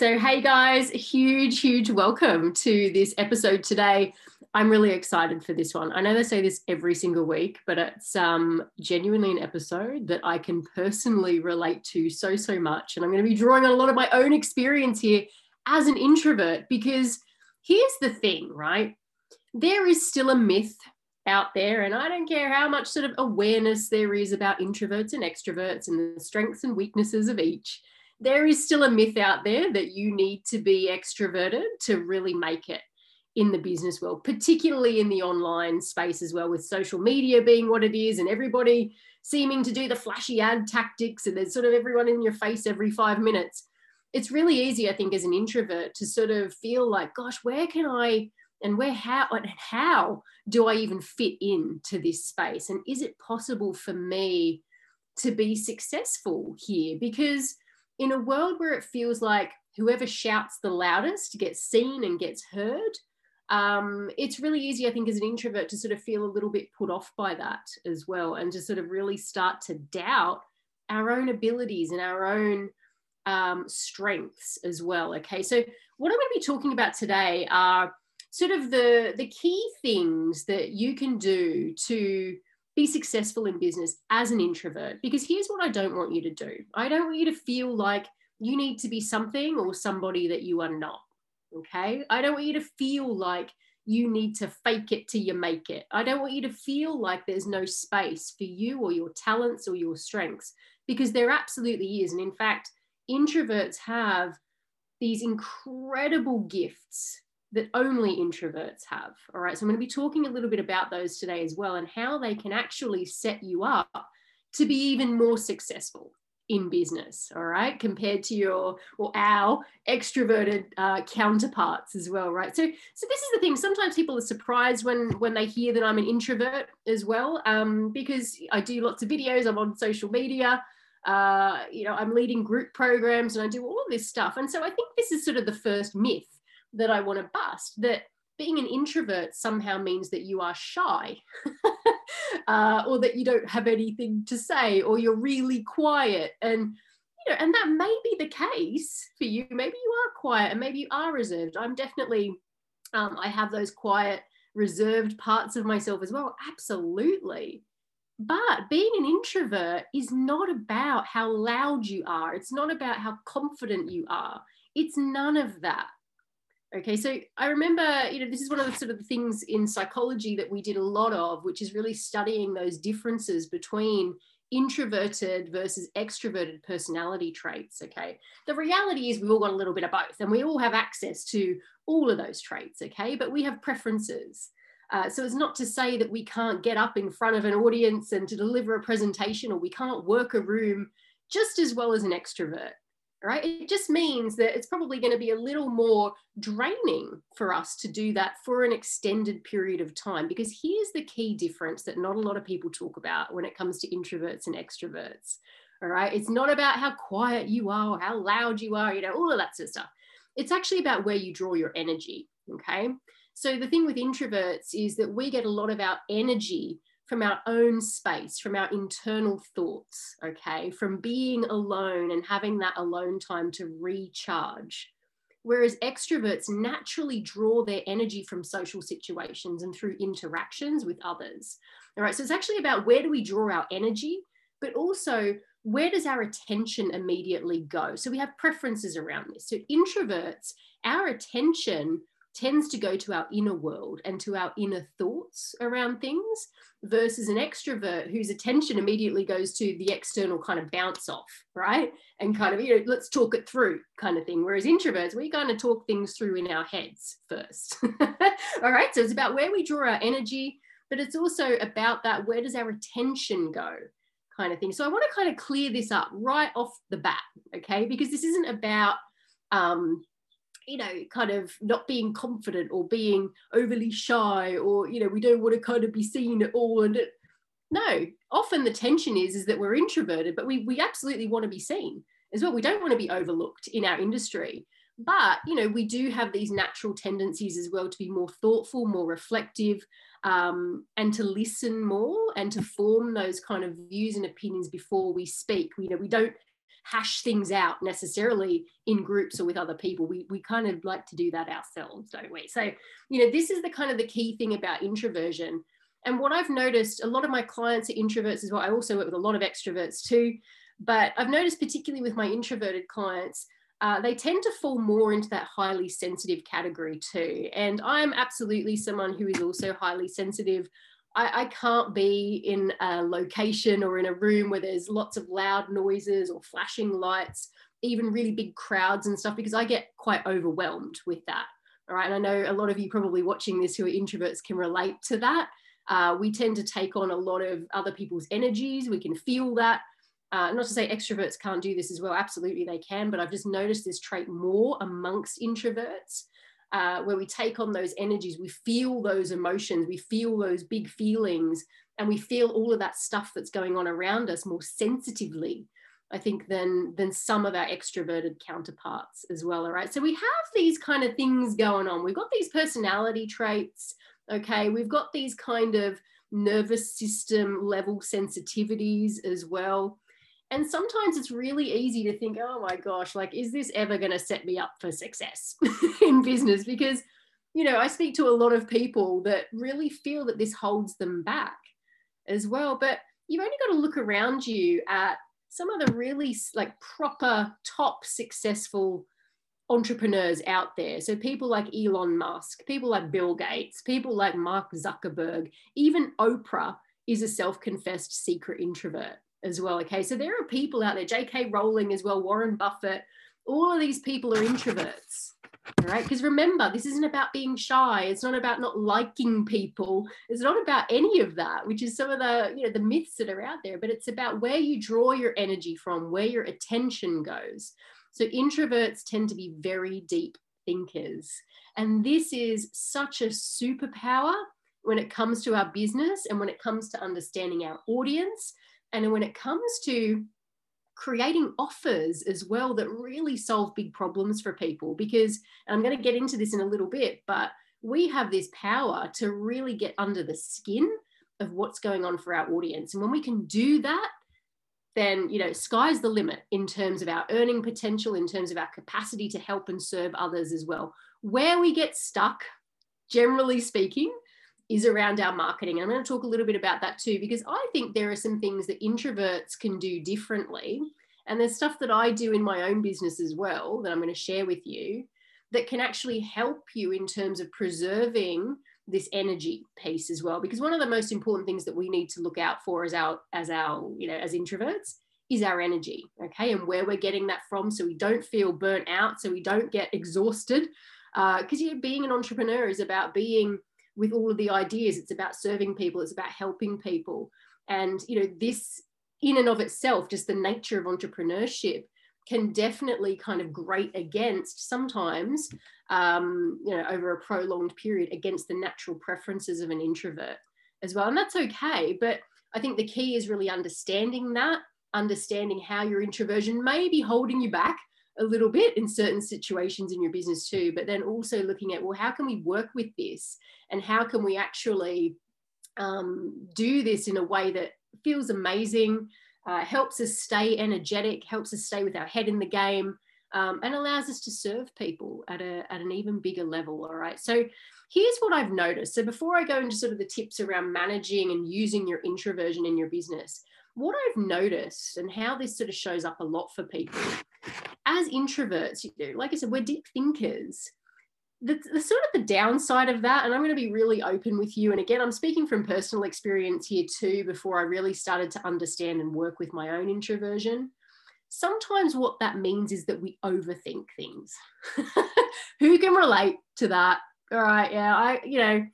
So, hey guys, huge, huge welcome to this episode today. I'm really excited for this one. I know they say this every single week, but it's um, genuinely an episode that I can personally relate to so, so much. And I'm going to be drawing on a lot of my own experience here as an introvert because here's the thing, right? There is still a myth out there, and I don't care how much sort of awareness there is about introverts and extroverts and the strengths and weaknesses of each there is still a myth out there that you need to be extroverted to really make it in the business world, particularly in the online space as well, with social media being what it is and everybody seeming to do the flashy ad tactics and there's sort of everyone in your face every five minutes. It's really easy, I think, as an introvert to sort of feel like, gosh, where can I and where how and how do I even fit into this space? And is it possible for me to be successful here? Because in a world where it feels like whoever shouts the loudest gets seen and gets heard, um, it's really easy, I think, as an introvert to sort of feel a little bit put off by that as well, and to sort of really start to doubt our own abilities and our own um, strengths as well. Okay, so what I'm going to be talking about today are sort of the the key things that you can do to be successful in business as an introvert because here's what I don't want you to do. I don't want you to feel like you need to be something or somebody that you are not. Okay. I don't want you to feel like you need to fake it till you make it. I don't want you to feel like there's no space for you or your talents or your strengths because there absolutely is. And in fact, introverts have these incredible gifts that only introverts have. All right. So I'm going to be talking a little bit about those today as well and how they can actually set you up to be even more successful in business all right compared to your or our extroverted uh, counterparts as well right so so this is the thing sometimes people are surprised when when they hear that i'm an introvert as well um, because i do lots of videos i'm on social media uh, you know i'm leading group programs and i do all of this stuff and so i think this is sort of the first myth that I want to bust that being an introvert somehow means that you are shy uh, or that you don't have anything to say or you're really quiet. And you know and that may be the case for you. Maybe you are quiet and maybe you are reserved. I'm definitely um, i have those quiet reserved parts of myself as well absolutely. But being an introvert is not about how loud you are. It's not about how confident you are. It's none of that Okay, so I remember, you know, this is one of the sort of things in psychology that we did a lot of, which is really studying those differences between introverted versus extroverted personality traits. Okay, the reality is we've all got a little bit of both, and we all have access to all of those traits. Okay, but we have preferences. Uh, so it's not to say that we can't get up in front of an audience and to deliver a presentation, or we can't work a room just as well as an extrovert right? It just means that it's probably going to be a little more draining for us to do that for an extended period of time. Because here's the key difference that not a lot of people talk about when it comes to introverts and extroverts. All right. It's not about how quiet you are or how loud you are, you know, all of that sort of stuff. It's actually about where you draw your energy. Okay. So the thing with introverts is that we get a lot of our energy from our own space, from our internal thoughts, okay, from being alone and having that alone time to recharge. Whereas extroverts naturally draw their energy from social situations and through interactions with others. All right, so it's actually about where do we draw our energy, but also where does our attention immediately go? So we have preferences around this. So introverts, our attention tends to go to our inner world and to our inner thoughts around things versus an extrovert whose attention immediately goes to the external kind of bounce off, right? And kind of, you know, let's talk it through kind of thing. Whereas introverts, we kind of talk things through in our heads first. All right. So it's about where we draw our energy, but it's also about that where does our attention go? Kind of thing. So I want to kind of clear this up right off the bat, okay? Because this isn't about um, you know, kind of not being confident or being overly shy, or you know, we don't want to kind of be seen at all. And no, often the tension is is that we're introverted, but we we absolutely want to be seen as well. We don't want to be overlooked in our industry. But you know, we do have these natural tendencies as well to be more thoughtful, more reflective, um, and to listen more and to form those kind of views and opinions before we speak. You know, we don't hash things out necessarily in groups or with other people. We, we kind of like to do that ourselves, don't we? So, you know, this is the kind of the key thing about introversion. And what I've noticed, a lot of my clients are introverts as well. I also work with a lot of extroverts too. But I've noticed, particularly with my introverted clients, uh, they tend to fall more into that highly sensitive category too. And I'm absolutely someone who is also highly sensitive. I, I, can't be in a location or in a room where there's lots of loud noises or flashing lights, even really big crowds and stuff, because I get quite overwhelmed with that. All right. And I know a lot of you probably watching this who are introverts can relate to that. Uh, we tend to take on a lot of other people's energies. We can feel that. Uh, not to say extroverts can't do this as well, absolutely they can, but I've just noticed this trait more amongst introverts. Uh, where we take on those energies, we feel those emotions, we feel those big feelings, and we feel all of that stuff that's going on around us more sensitively, I think, than, than some of our extroverted counterparts as well. All right. So we have these kind of things going on. We've got these personality traits. Okay. We've got these kind of nervous system level sensitivities as well and sometimes it's really easy to think oh my gosh like is this ever going to set me up for success in business? Because you know i speak to a lot of people that really feel that this holds them back as well but you've only got to look around you at some of the really like proper top successful entrepreneurs out there. So people like elon musk people like bill gates people like mark zuckerberg even oprah is a self-confessed secret introvert as well. Okay, so there are people out there, J.K. Rowling as well, Warren Buffett, all of these people are introverts. All right, because remember, this isn't about being shy. It's not about not liking people. It's not about any of that, which is some of the you know the myths that are out there. But it's about where you draw your energy from, where your attention goes. So introverts tend to be very deep thinkers, and this is such a superpower when it comes to our business and when it comes to understanding our audience and when it comes to creating offers as well that really solve big problems for people, because I'm going to get into this in a little bit, but we have this power to really get under the skin of what's going on for our audience. And when we can do that, then you know sky's the limit in terms of our earning potential in terms of our capacity to help and serve others as well where we get stuck generally speaking is around our marketing. And I'm going to talk a little bit about that too, because I think there are some things that introverts can do differently. And there's stuff that I do in my own business as well that I'm going to share with you that can actually help you in terms of preserving this energy piece as well. Because one of the most important things that we need to look out for as our, as our, you know, as introverts is our energy. Okay. And where we're getting that from. So we don't feel burnt out. So we don't get exhausted. Because uh, you know, being an entrepreneur is about being with all of the ideas. It's about serving people, it's about helping people. And, you know, this in and of itself, just the nature of entrepreneurship can definitely kind of grate against sometimes, um, you know, over a prolonged period against the natural preferences of an introvert as well. And that's okay. But I think the key is really understanding that, understanding how your introversion may be holding you back a little bit in certain situations in your business too, but then also looking at, well, how can we work with this? And how can we actually um, do this in a way that feels amazing, uh, helps us stay energetic, helps us stay with our head in the game, um, and allows us to serve people at, a, at an even bigger level. All right. So here's what I've noticed. So before I go into sort of the tips around managing and using your introversion in your business, what I've noticed and how this sort of shows up a lot for people as introverts, you know, like I said, we're deep thinkers. The, the, sort of the downside of that, and I'm going to be really open with you. And again, I'm speaking from personal experience here too, before I really started to understand and work with my own introversion. Sometimes what that means is that we overthink things. Who can relate to that? All right, yeah, I, you know,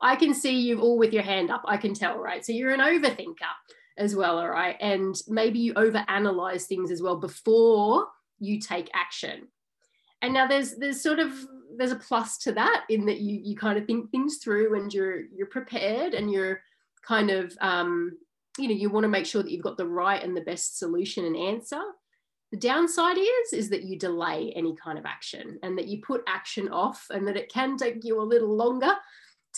I can see you all with your hand up. I can tell, right? So you're an overthinker as well, all right? And maybe you overanalyze things as well before you take action. and now there's there's sort of there's a plus to that in that you you kind of think things through and you're you're prepared and you're kind of um, you know you want to make sure that you've got the right and the best solution and answer the downside is is that you delay any kind of action and that you put action off and that it can take you a little longer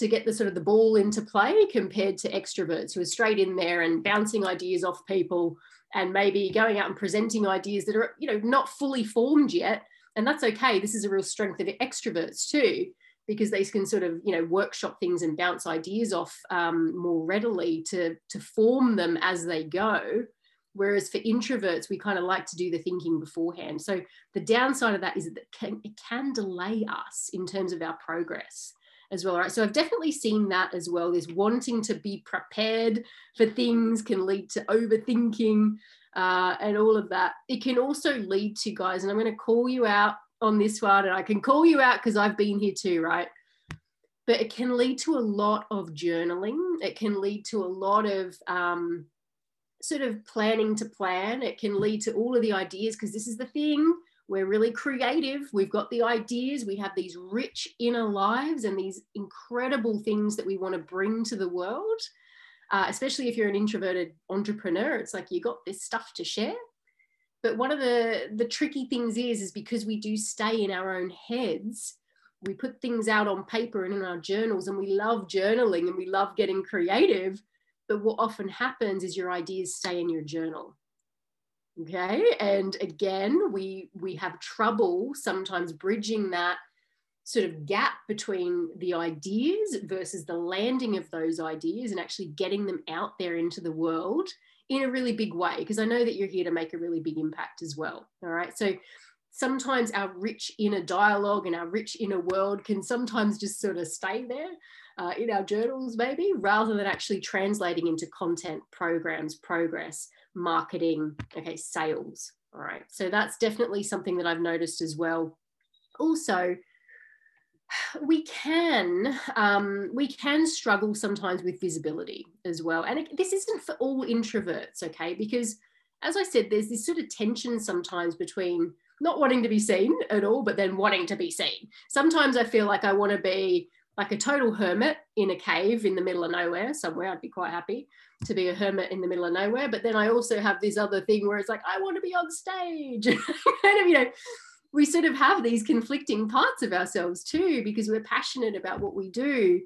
to get the sort of the ball into play compared to extroverts who are straight in there and bouncing ideas off people and maybe going out and presenting ideas that are you know not fully formed yet. And that's okay. This is a real strength of extroverts too because they can sort of you know workshop things and bounce ideas off um, more readily to to form them as they go. Whereas for introverts we kind of like to do the thinking beforehand. So the downside of that is that it can, it can delay us in terms of our progress as well right so i've definitely seen that as well this wanting to be prepared for things can lead to overthinking uh, and all of that. It can also lead to, guys, and I'm going to call you out on this one, and I can call you out because I've been here too, right? But it can lead to a lot of journaling. It can lead to a lot of um, sort of planning to plan. It can lead to all of the ideas because this is the thing. We're really creative. We've got the ideas. We have these rich inner lives and these incredible things that we want to bring to the world uh, especially if you're an introverted entrepreneur. It's like you got this stuff to share. But one of the the tricky things is is because we do stay in our own heads, we put things out on paper and in our journals, and we love journaling and we love getting creative. But what often happens is your ideas stay in your journal okay? And again we we have trouble sometimes bridging that sort of gap between the ideas versus the landing of those ideas and actually getting them out there into the world in a really big way because i know that you're here to make a really big impact as well all right? So sometimes our rich inner dialogue and our rich inner world can sometimes just sort of stay there uh, in our journals maybe rather than actually translating into content programs progress marketing okay sales all right? So that's definitely something that i've noticed as well. Also we can um, we can struggle sometimes with visibility as well. And it, this isn't for all introverts okay? Because as i said there's this sort of tension sometimes between not wanting to be seen at all but then wanting to be seen. Sometimes i feel like i want to be like a total hermit in a cave in the middle of nowhere somewhere i'd be quite happy to be a hermit in the middle of nowhere. But then i also have this other thing where it's like i want to be on stage. Of you know we sort of have these conflicting parts of ourselves too because we're passionate about what we do.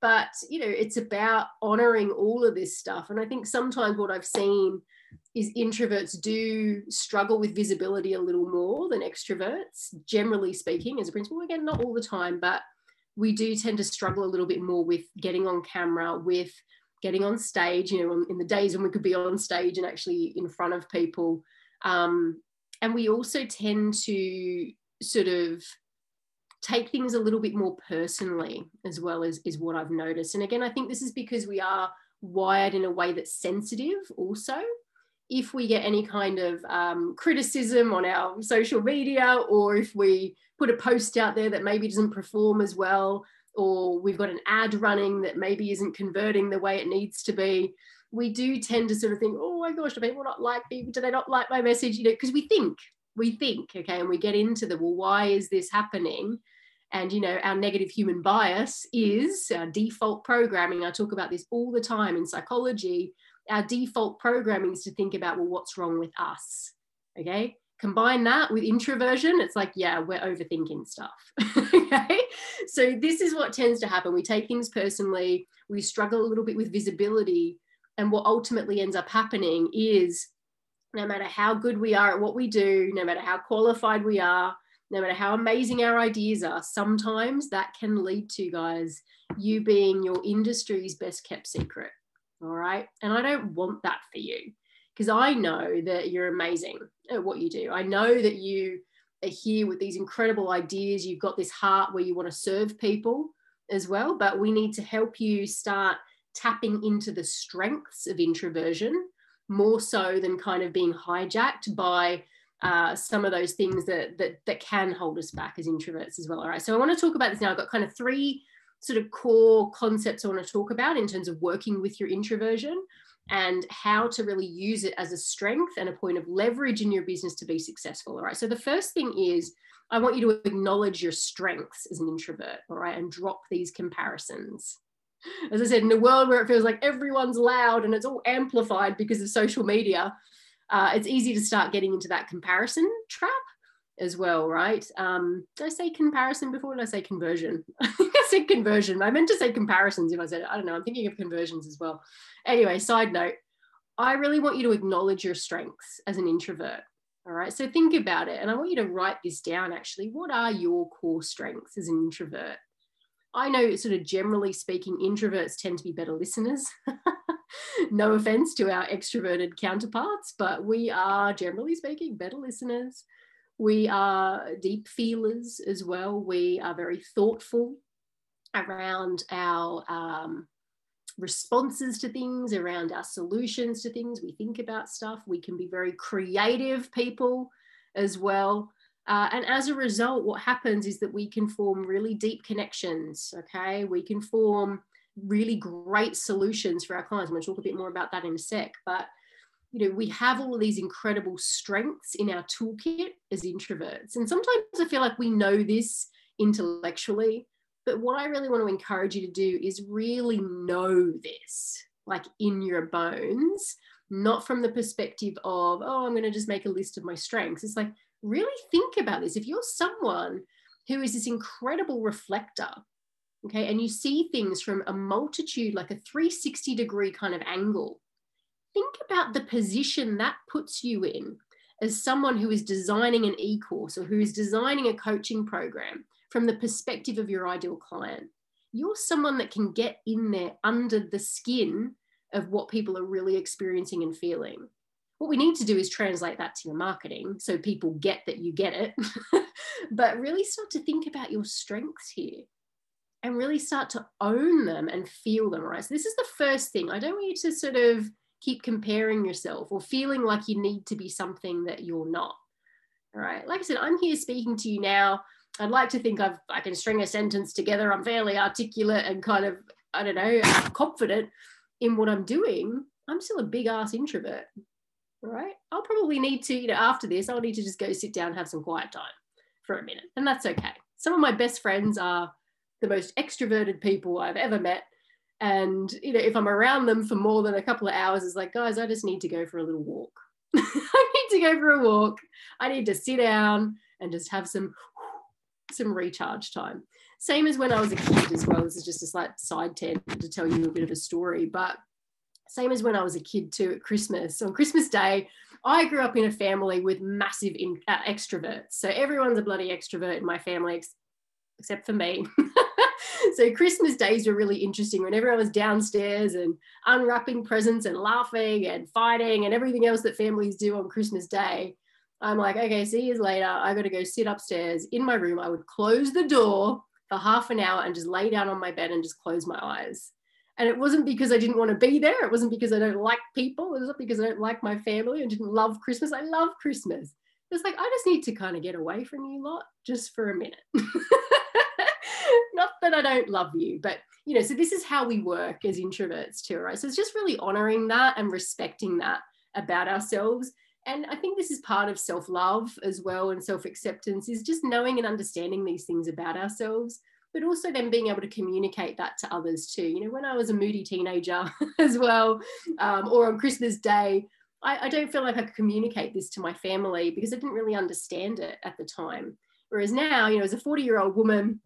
But you know it's about honoring all of this stuff. And i think sometimes what i've seen is introverts do struggle with visibility a little more than extroverts generally speaking as a principle. Again not all the time but we do tend to struggle a little bit more with getting on camera with getting on stage you know in the days when we could be on stage and actually in front of people um, and we also tend to sort of take things a little bit more personally as well as is what I've noticed. And again, I think this is because we are wired in a way that's sensitive also. If we get any kind of um, criticism on our social media, or if we put a post out there that maybe doesn't perform as well, or we've got an ad running that maybe isn't converting the way it needs to be, we do tend to sort of think, oh my gosh, do people not like me? Do they not like my message? You know, because we think, we think, okay, and we get into the, well, why is this happening? And, you know, our negative human bias is our default programming. I talk about this all the time in psychology. Our default programming is to think about, well, what's wrong with us? Okay. Combine that with introversion, it's like, yeah, we're overthinking stuff. okay. So, this is what tends to happen. We take things personally, we struggle a little bit with visibility and what ultimately ends up happening is no matter how good we are at what we do, no matter how qualified we are, no matter how amazing our ideas are, sometimes that can lead to, guys, you being your industry's best kept secret. All right. And I don't want that for you because I know that you're amazing at what you do. I know that you are here with these incredible ideas. You've got this heart where you want to serve people as well, but we need to help you start tapping into the strengths of introversion more so than kind of being hijacked by uh, some of those things that, that that can hold us back as introverts as well. All right. So I want to talk about this now. I've got kind of three sort of core concepts I want to talk about in terms of working with your introversion and how to really use it as a strength and a point of leverage in your business to be successful. All right. So the first thing is I want you to acknowledge your strengths as an introvert, all right, and drop these comparisons. As I said, in a world where it feels like everyone's loud and it's all amplified because of social media, uh, it's easy to start getting into that comparison trap as well, right? Um, did I say comparison before? Did I say conversion? I said conversion. I meant to say comparisons if I said, I don't know, I'm thinking of conversions as well. Anyway, side note, I really want you to acknowledge your strengths as an introvert. All right. So think about it. And I want you to write this down actually. What are your core strengths as an introvert? I know, sort of generally speaking, introverts tend to be better listeners. no offense to our extroverted counterparts, but we are, generally speaking, better listeners. We are deep feelers as well. We are very thoughtful around our um, responses to things, around our solutions to things. We think about stuff. We can be very creative people as well. Uh, and as a result, what happens is that we can form really deep connections. Okay. We can form really great solutions for our clients. I'm going to talk a bit more about that in a sec. But, you know, we have all of these incredible strengths in our toolkit as introverts. And sometimes I feel like we know this intellectually, but what I really want to encourage you to do is really know this, like in your bones, not from the perspective of, oh, I'm going to just make a list of my strengths. It's like, really think about this. If you're someone who is this incredible reflector, okay, and you see things from a multitude, like a 360 degree kind of angle, think about the position that puts you in as someone who is designing an e course or who is designing a coaching program from the perspective of your ideal client. You're someone that can get in there under the skin of what people are really experiencing and feeling. What we need to do is translate that to your marketing so people get that you get it, but really start to think about your strengths here and really start to own them and feel them, right? So, this is the first thing. I don't want you to sort of keep comparing yourself or feeling like you need to be something that you're not. All right. Like I said, I'm here speaking to you now I'd like to think I've I can string a sentence together. I'm fairly articulate and kind of I don't know confident in what I'm doing. I'm still a big ass introvert. All right. I'll probably need to, you know, after this, I'll need to just go sit down and have some quiet time for a minute. And that's okay. Some of my best friends are the most extroverted people I've ever met. And, you know, if I'm around them for more than a couple of hours, it's like, guys, I just need to go for a little walk. I need to go for a walk. I need to sit down and just have some some recharge time. Same as when I was a kid as well. This is just a slight side tangent to tell you a bit of a story, but same as when I was a kid too at Christmas. On Christmas Day, I grew up in a family with massive in, uh, extroverts. So everyone's a bloody extrovert in my family, ex- except for me. so Christmas days were really interesting when everyone was downstairs and unwrapping presents and laughing and fighting and everything else that families do on Christmas Day. I'm like, okay, see you later. I got to go sit upstairs in my room. I would close the door for half an hour and just lay down on my bed and just close my eyes. And it wasn't because I didn't want to be there. It wasn't because I don't like people. It was not because I don't like my family and didn't love Christmas. I love Christmas. It's like, I just need to kind of get away from you lot just for a minute. not that I don't love you, but you know, so this is how we work as introverts too, right? So it's just really honoring that and respecting that about ourselves. And i think this is part of self-love as well and self-acceptance is just knowing and understanding these things about ourselves but also then being able to communicate that to others too. You know when i was a moody teenager as well um, or on christmas day I, I don't feel like i could communicate this to my family because i didn't really understand it at the time. Whereas now you know as a 40 year old woman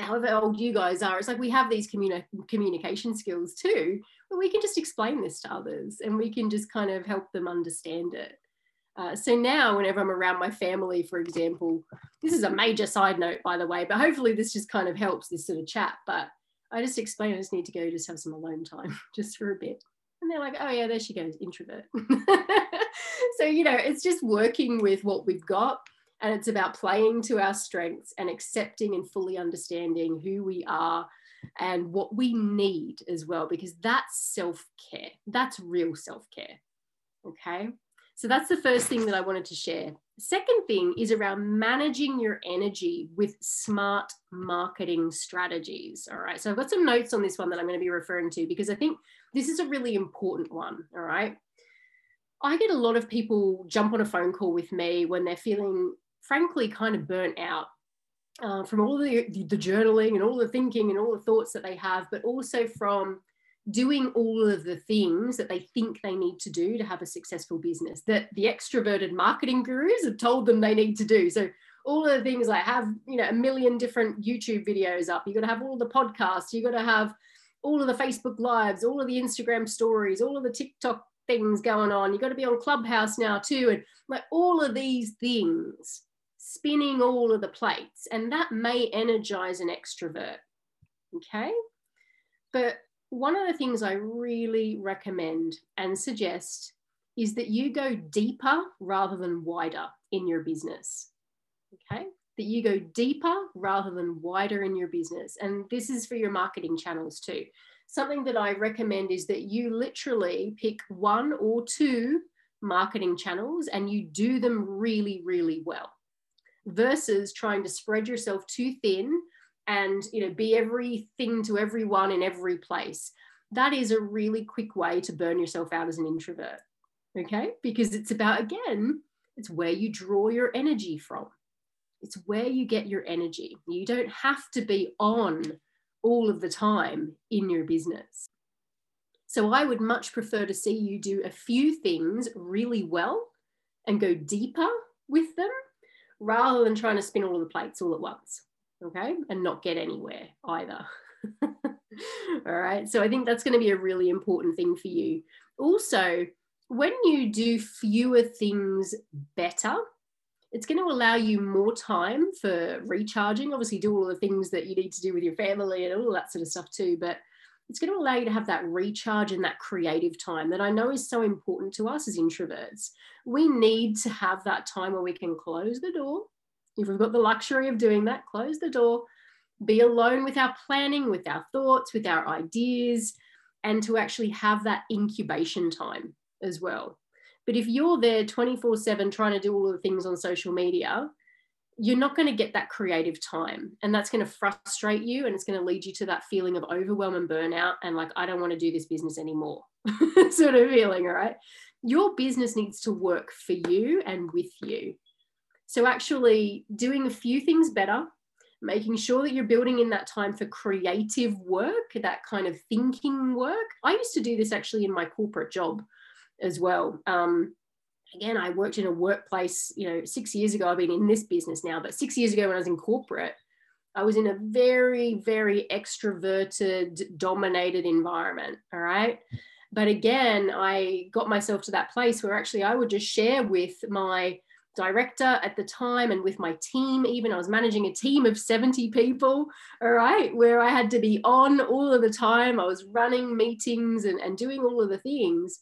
however old you guys are, it's like we have these communi- communication skills too, but we can just explain this to others and we can just kind of help them understand it. Uh, so now, whenever I'm around my family, for example, this is a major side note, by the way, but hopefully this just kind of helps this sort of chat. But I just explain I just need to go just have some alone time just for a bit. And they're like, oh, yeah, there she goes, introvert. so, you know, it's just working with what we've got. And it's about playing to our strengths and accepting and fully understanding who we are and what we need as well, because that's self care. That's real self care. Okay. So that's the first thing that I wanted to share. Second thing is around managing your energy with smart marketing strategies. All right. So I've got some notes on this one that I'm going to be referring to because I think this is a really important one. All right. I get a lot of people jump on a phone call with me when they're feeling frankly kind of burnt out uh, from all the, the journaling and all the thinking and all the thoughts that they have, but also from doing all of the things that they think they need to do to have a successful business that the extroverted marketing gurus have told them they need to do. So all of the things like have, you know, a million different YouTube videos up. You got to have all the podcasts. You got to have all of the Facebook lives, all of the Instagram stories, all of the TikTok things going on. You got to be on Clubhouse now too. And like all of these things spinning all of the plates. And that may energize an extrovert. Okay. But one of the things I really recommend and suggest is that you go deeper rather than wider in your business. Okay. That you go deeper rather than wider in your business. And this is for your marketing channels too. Something that I recommend is that you literally pick one or two marketing channels and you do them really, really well versus trying to spread yourself too thin and you know be everything to everyone in every place. That is a really quick way to burn yourself out as an introvert okay? Because it's about again it's where you draw your energy from. It's where you get your energy. You don't have to be on all of the time in your business. So i would much prefer to see you do a few things really well and go deeper with them rather than trying to spin all of the plates all at once okay, and not get anywhere either. all right, so I think that's going to be a really important thing for you. Also, when you do fewer things better, it's going to allow you more time for recharging. Obviously, do all the things that you need to do with your family and all that sort of stuff too. But it's going to allow you to have that recharge and that creative time that I know is so important to us as introverts. We need to have that time where we can close the door if we've got the luxury of doing that, close the door, be alone with our planning, with our thoughts, with our ideas, and to actually have that incubation time as well. But if you're there 24 7 trying to do all of the things on social media, you're not going to get that creative time. And that's going to frustrate you and it's going to lead you to that feeling of overwhelm and burnout and like, I don't want to do this business anymore sort of feeling. All right. Your business needs to work for you and with you. So, actually, doing a few things better, making sure that you're building in that time for creative work, that kind of thinking work. I used to do this actually in my corporate job as well. Um, again, I worked in a workplace, you know, six years ago. I've been in this business now, but six years ago when I was in corporate, I was in a very, very extroverted, dominated environment. All right. But again, I got myself to that place where actually I would just share with my director at the time and with my team even i was managing a team of 70 people all right where i had to be on all of the time i was running meetings and, and doing all of the things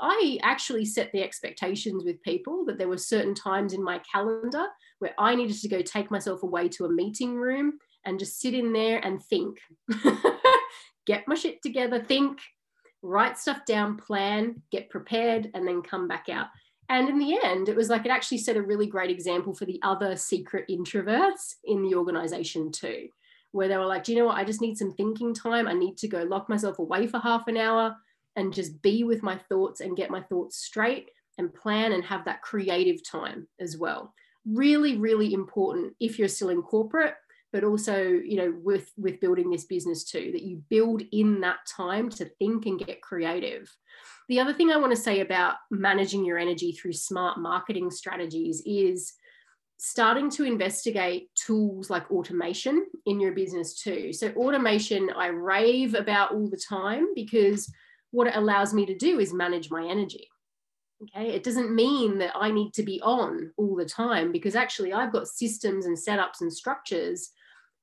i actually set the expectations with people that there were certain times in my calendar where i needed to go take myself away to a meeting room and just sit in there and think get my shit together think write stuff down plan get prepared and then come back out and in the end, it was like it actually set a really great example for the other secret introverts in the organization too, where they were like, do you know what? I just need some thinking time. I need to go lock myself away for half an hour and just be with my thoughts and get my thoughts straight and plan and have that creative time as well. Really, really important if you're still in corporate but also you know with with building this business too that you build in that time to think and get creative the other thing i want to say about managing your energy through smart marketing strategies is starting to investigate tools like automation in your business too so automation i rave about all the time because what it allows me to do is manage my energy Okay, it doesn't mean that I need to be on all the time because actually I've got systems and setups and structures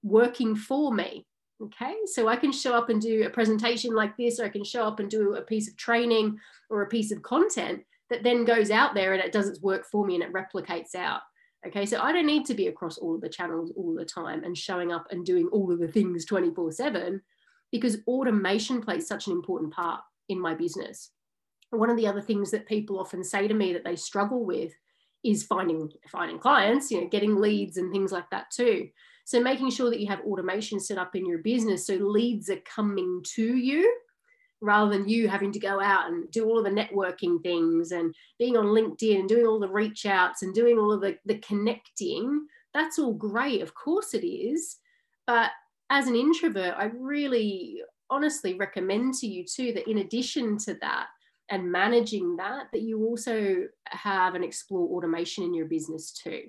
working for me. Okay, so I can show up and do a presentation like this, or I can show up and do a piece of training or a piece of content that then goes out there and it does its work for me and it replicates out. Okay, so I don't need to be across all of the channels all the time and showing up and doing all of the things 24 7 because automation plays such an important part in my business. One of the other things that people often say to me that they struggle with is finding finding clients, you know, getting leads and things like that too. So making sure that you have automation set up in your business so leads are coming to you rather than you having to go out and do all of the networking things and being on LinkedIn and doing all the reach outs and doing all of the, the connecting. That's all great. Of course it is. But as an introvert, I really honestly recommend to you too that in addition to that, and managing that, that you also have and explore automation in your business too.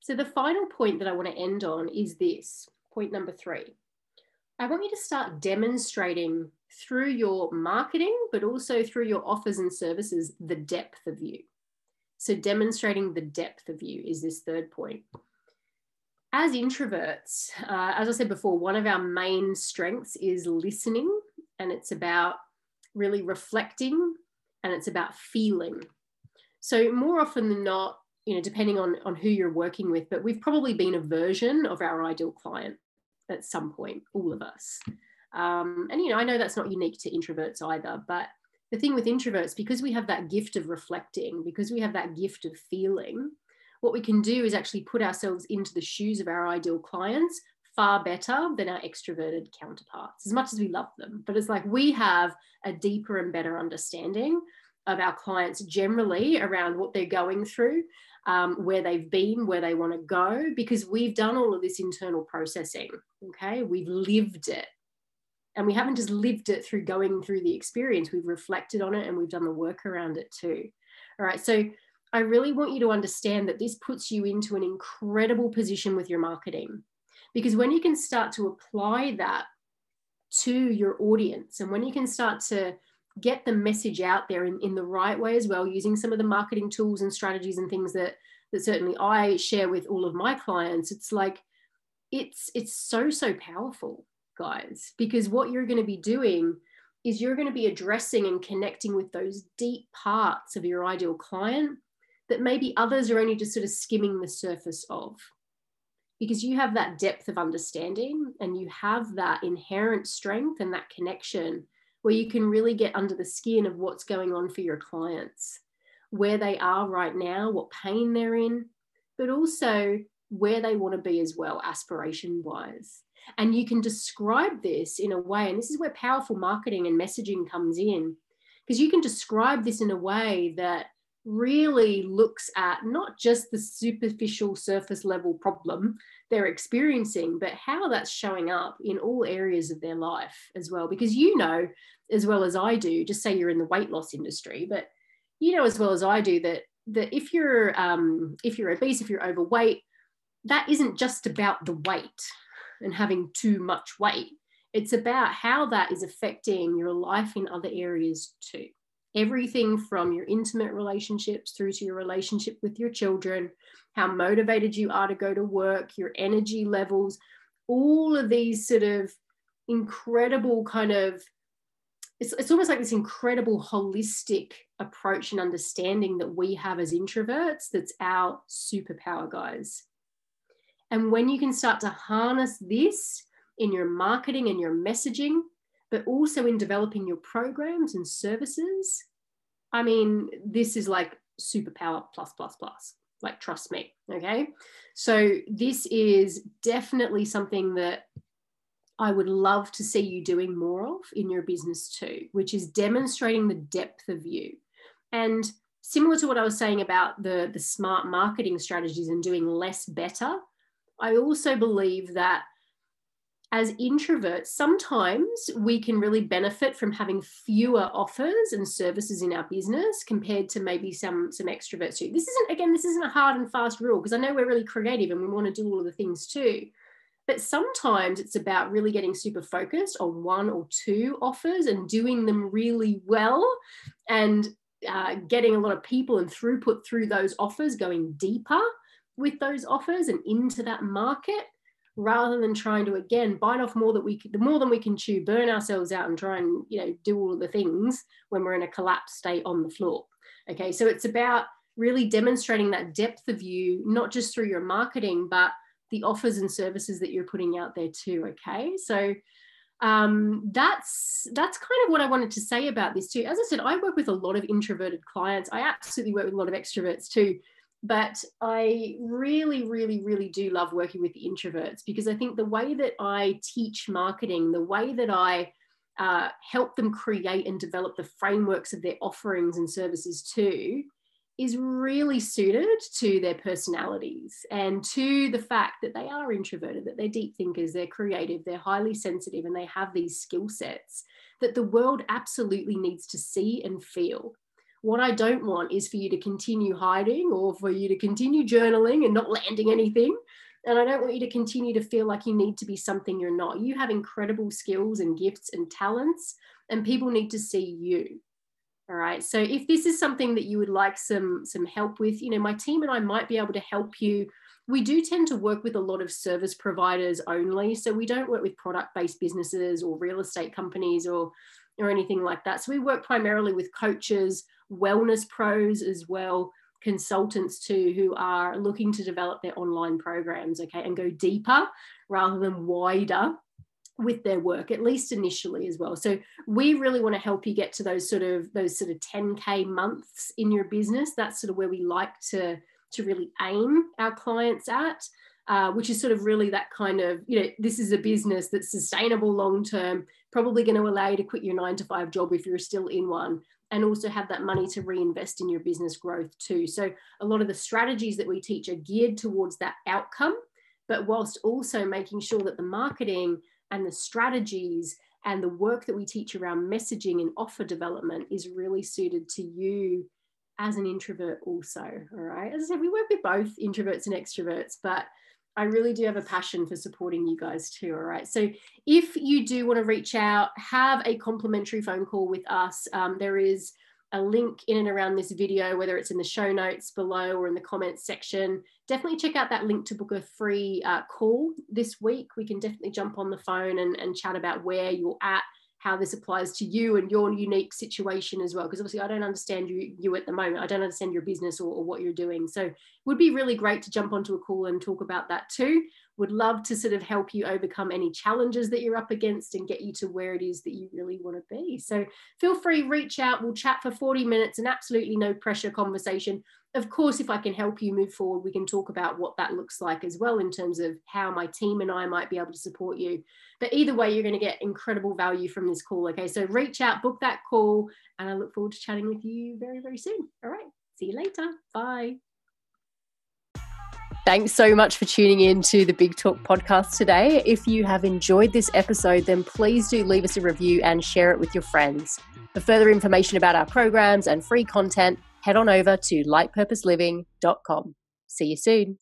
So, the final point that I want to end on is this point number three. I want you to start demonstrating through your marketing, but also through your offers and services, the depth of you. So, demonstrating the depth of you is this third point. As introverts, uh, as I said before, one of our main strengths is listening, and it's about really reflecting and it's about feeling. So, more often than not, you know, depending on, on who you're working with, but we've probably been a version of our ideal client at some point, all of us. Um, and, you know, I know that's not unique to introverts either, but the thing with introverts, because we have that gift of reflecting, because we have that gift of feeling, what we can do is actually put ourselves into the shoes of our ideal clients far better than our extroverted counterparts, as much as we love them. But it's like we have a deeper and better understanding of our clients generally around what they're going through, um, where they've been, where they want to go, because we've done all of this internal processing. Okay, we've lived it. And we haven't just lived it through going through the experience, we've reflected on it and we've done the work around it too. All right, so I really want you to understand that this puts you into an incredible position with your marketing. Because when you can start to apply that to your audience and when you can start to get the message out there in, in the right way as well, using some of the marketing tools and strategies and things that that certainly I share with all of my clients, it's like it's it's so so powerful, guys, because what you're going to be doing is you're going to be addressing and connecting with those deep parts of your ideal client that maybe others are only just sort of skimming the surface of because you have that depth of understanding and you have that inherent strength and that connection where you can really get under the skin of what's going on for your clients, where they are right now, what pain they're in, but also where they want to be as well, aspiration wise. And you can describe this in a way, and this is where powerful marketing and messaging comes in, because you can describe this in a way that really looks at not just the superficial surface level problem they're experiencing, but how that's showing up in all areas of their life as well. Because you know, as well as I do, just say you're in the weight loss industry, but you know as well as I do that that if you're um, if you're obese, if you're overweight, that isn't just about the weight and having too much weight. It's about how that is affecting your life in other areas too everything from your intimate relationships through to your relationship with your children, how motivated you are to go to work, your energy levels, all of these sort of incredible kind of it's, it's almost like this incredible holistic approach and understanding that we have as introverts that's our superpower guys. And when you can start to harness this in your marketing and your messaging but also in developing your programs and services. I mean, this is like superpower plus, plus, plus. Like, trust me. Okay. So, this is definitely something that I would love to see you doing more of in your business too, which is demonstrating the depth of you. And similar to what I was saying about the, the smart marketing strategies and doing less better, I also believe that as introverts, sometimes we can really benefit from having fewer offers and services in our business compared to maybe some some extroverts too. This isn't again, this isn't a hard and fast rule because I know we're really creative and we want to do all of the things too. But sometimes it's about really getting super focused on one or two offers and doing them really well and uh, getting a lot of people and throughput through those offers, going deeper with those offers and into that market rather than trying to again bite off more that we the more than we can chew burn ourselves out and try and you know do all of the things when we're in a collapsed state on the floor okay so it's about really demonstrating that depth of you not just through your marketing but the offers and services that you're putting out there too okay so um, that's that's kind of what I wanted to say about this too. As I said, I work with a lot of introverted clients. I absolutely work with a lot of extroverts too but I really, really, really do love working with the introverts because I think the way that I teach marketing, the way that I uh, help them create and develop the frameworks of their offerings and services too is really suited to their personalities and to the fact that they are introverted, that they're deep thinkers, they're creative, they're highly sensitive, and they have these skill sets that the world absolutely needs to see and feel. What I don't want is for you to continue hiding or for you to continue journaling and not landing anything. And I don't want you to continue to feel like you need to be something you're not. You have incredible skills and gifts and talents, and people need to see you. All right. So if this is something that you would like some some help with, you know, my team and I might be able to help you. We do tend to work with a lot of service providers only. So we don't work with product-based businesses or real estate companies or or anything like that. So we work primarily with coaches, wellness pros as well, consultants too, who are looking to develop their online programs, okay, and go deeper rather than wider with their work at least initially as well. So we really want to help you get to those sort of those sort of 10k months in your business. That's sort of where we like to to really aim our clients at uh, which is sort of really that kind of you know this is a business that's sustainable long term probably going to allow you to quit your nine to five job if you're still in one and also have that money to reinvest in your business growth too. So a lot of the strategies that we teach are geared towards that outcome but whilst also making sure that the marketing and the strategies and the work that we teach around messaging and offer development is really suited to you as an introvert also all right? As i said we work with both introverts and extroverts but i really do have a passion for supporting you guys too all right so if you do want to reach out have a complimentary phone call with us um, there is a link in and around this video, whether it's in the show notes below or in the comments section. Definitely check out that link to book a free uh, call this week. We can definitely jump on the phone and, and chat about where you're at, how this applies to you and your unique situation as well. Because obviously, I don't understand you, you at the moment. I don't understand your business or, or what you're doing. So, it would be really great to jump onto a call and talk about that too would love to sort of help you overcome any challenges that you're up against and get you to where it is that you really want to be. So feel free, reach out. We'll chat for 40 minutes, and absolutely no pressure conversation. Of course, if I can help you move forward, we can talk about what that looks like as well in terms of how my team and I might be able to support you. But either way, you're going to get incredible value from this call. Okay, so reach out, book that call, and I look forward to chatting with you very, very soon. All right, see you later. Bye. Thanks so much for tuning in to the Big Talk podcast today. If you have enjoyed this episode, then please do leave us a review and share it with your friends. For further information about our programs and free content, head on over to lightpurposeliving.com. See you soon.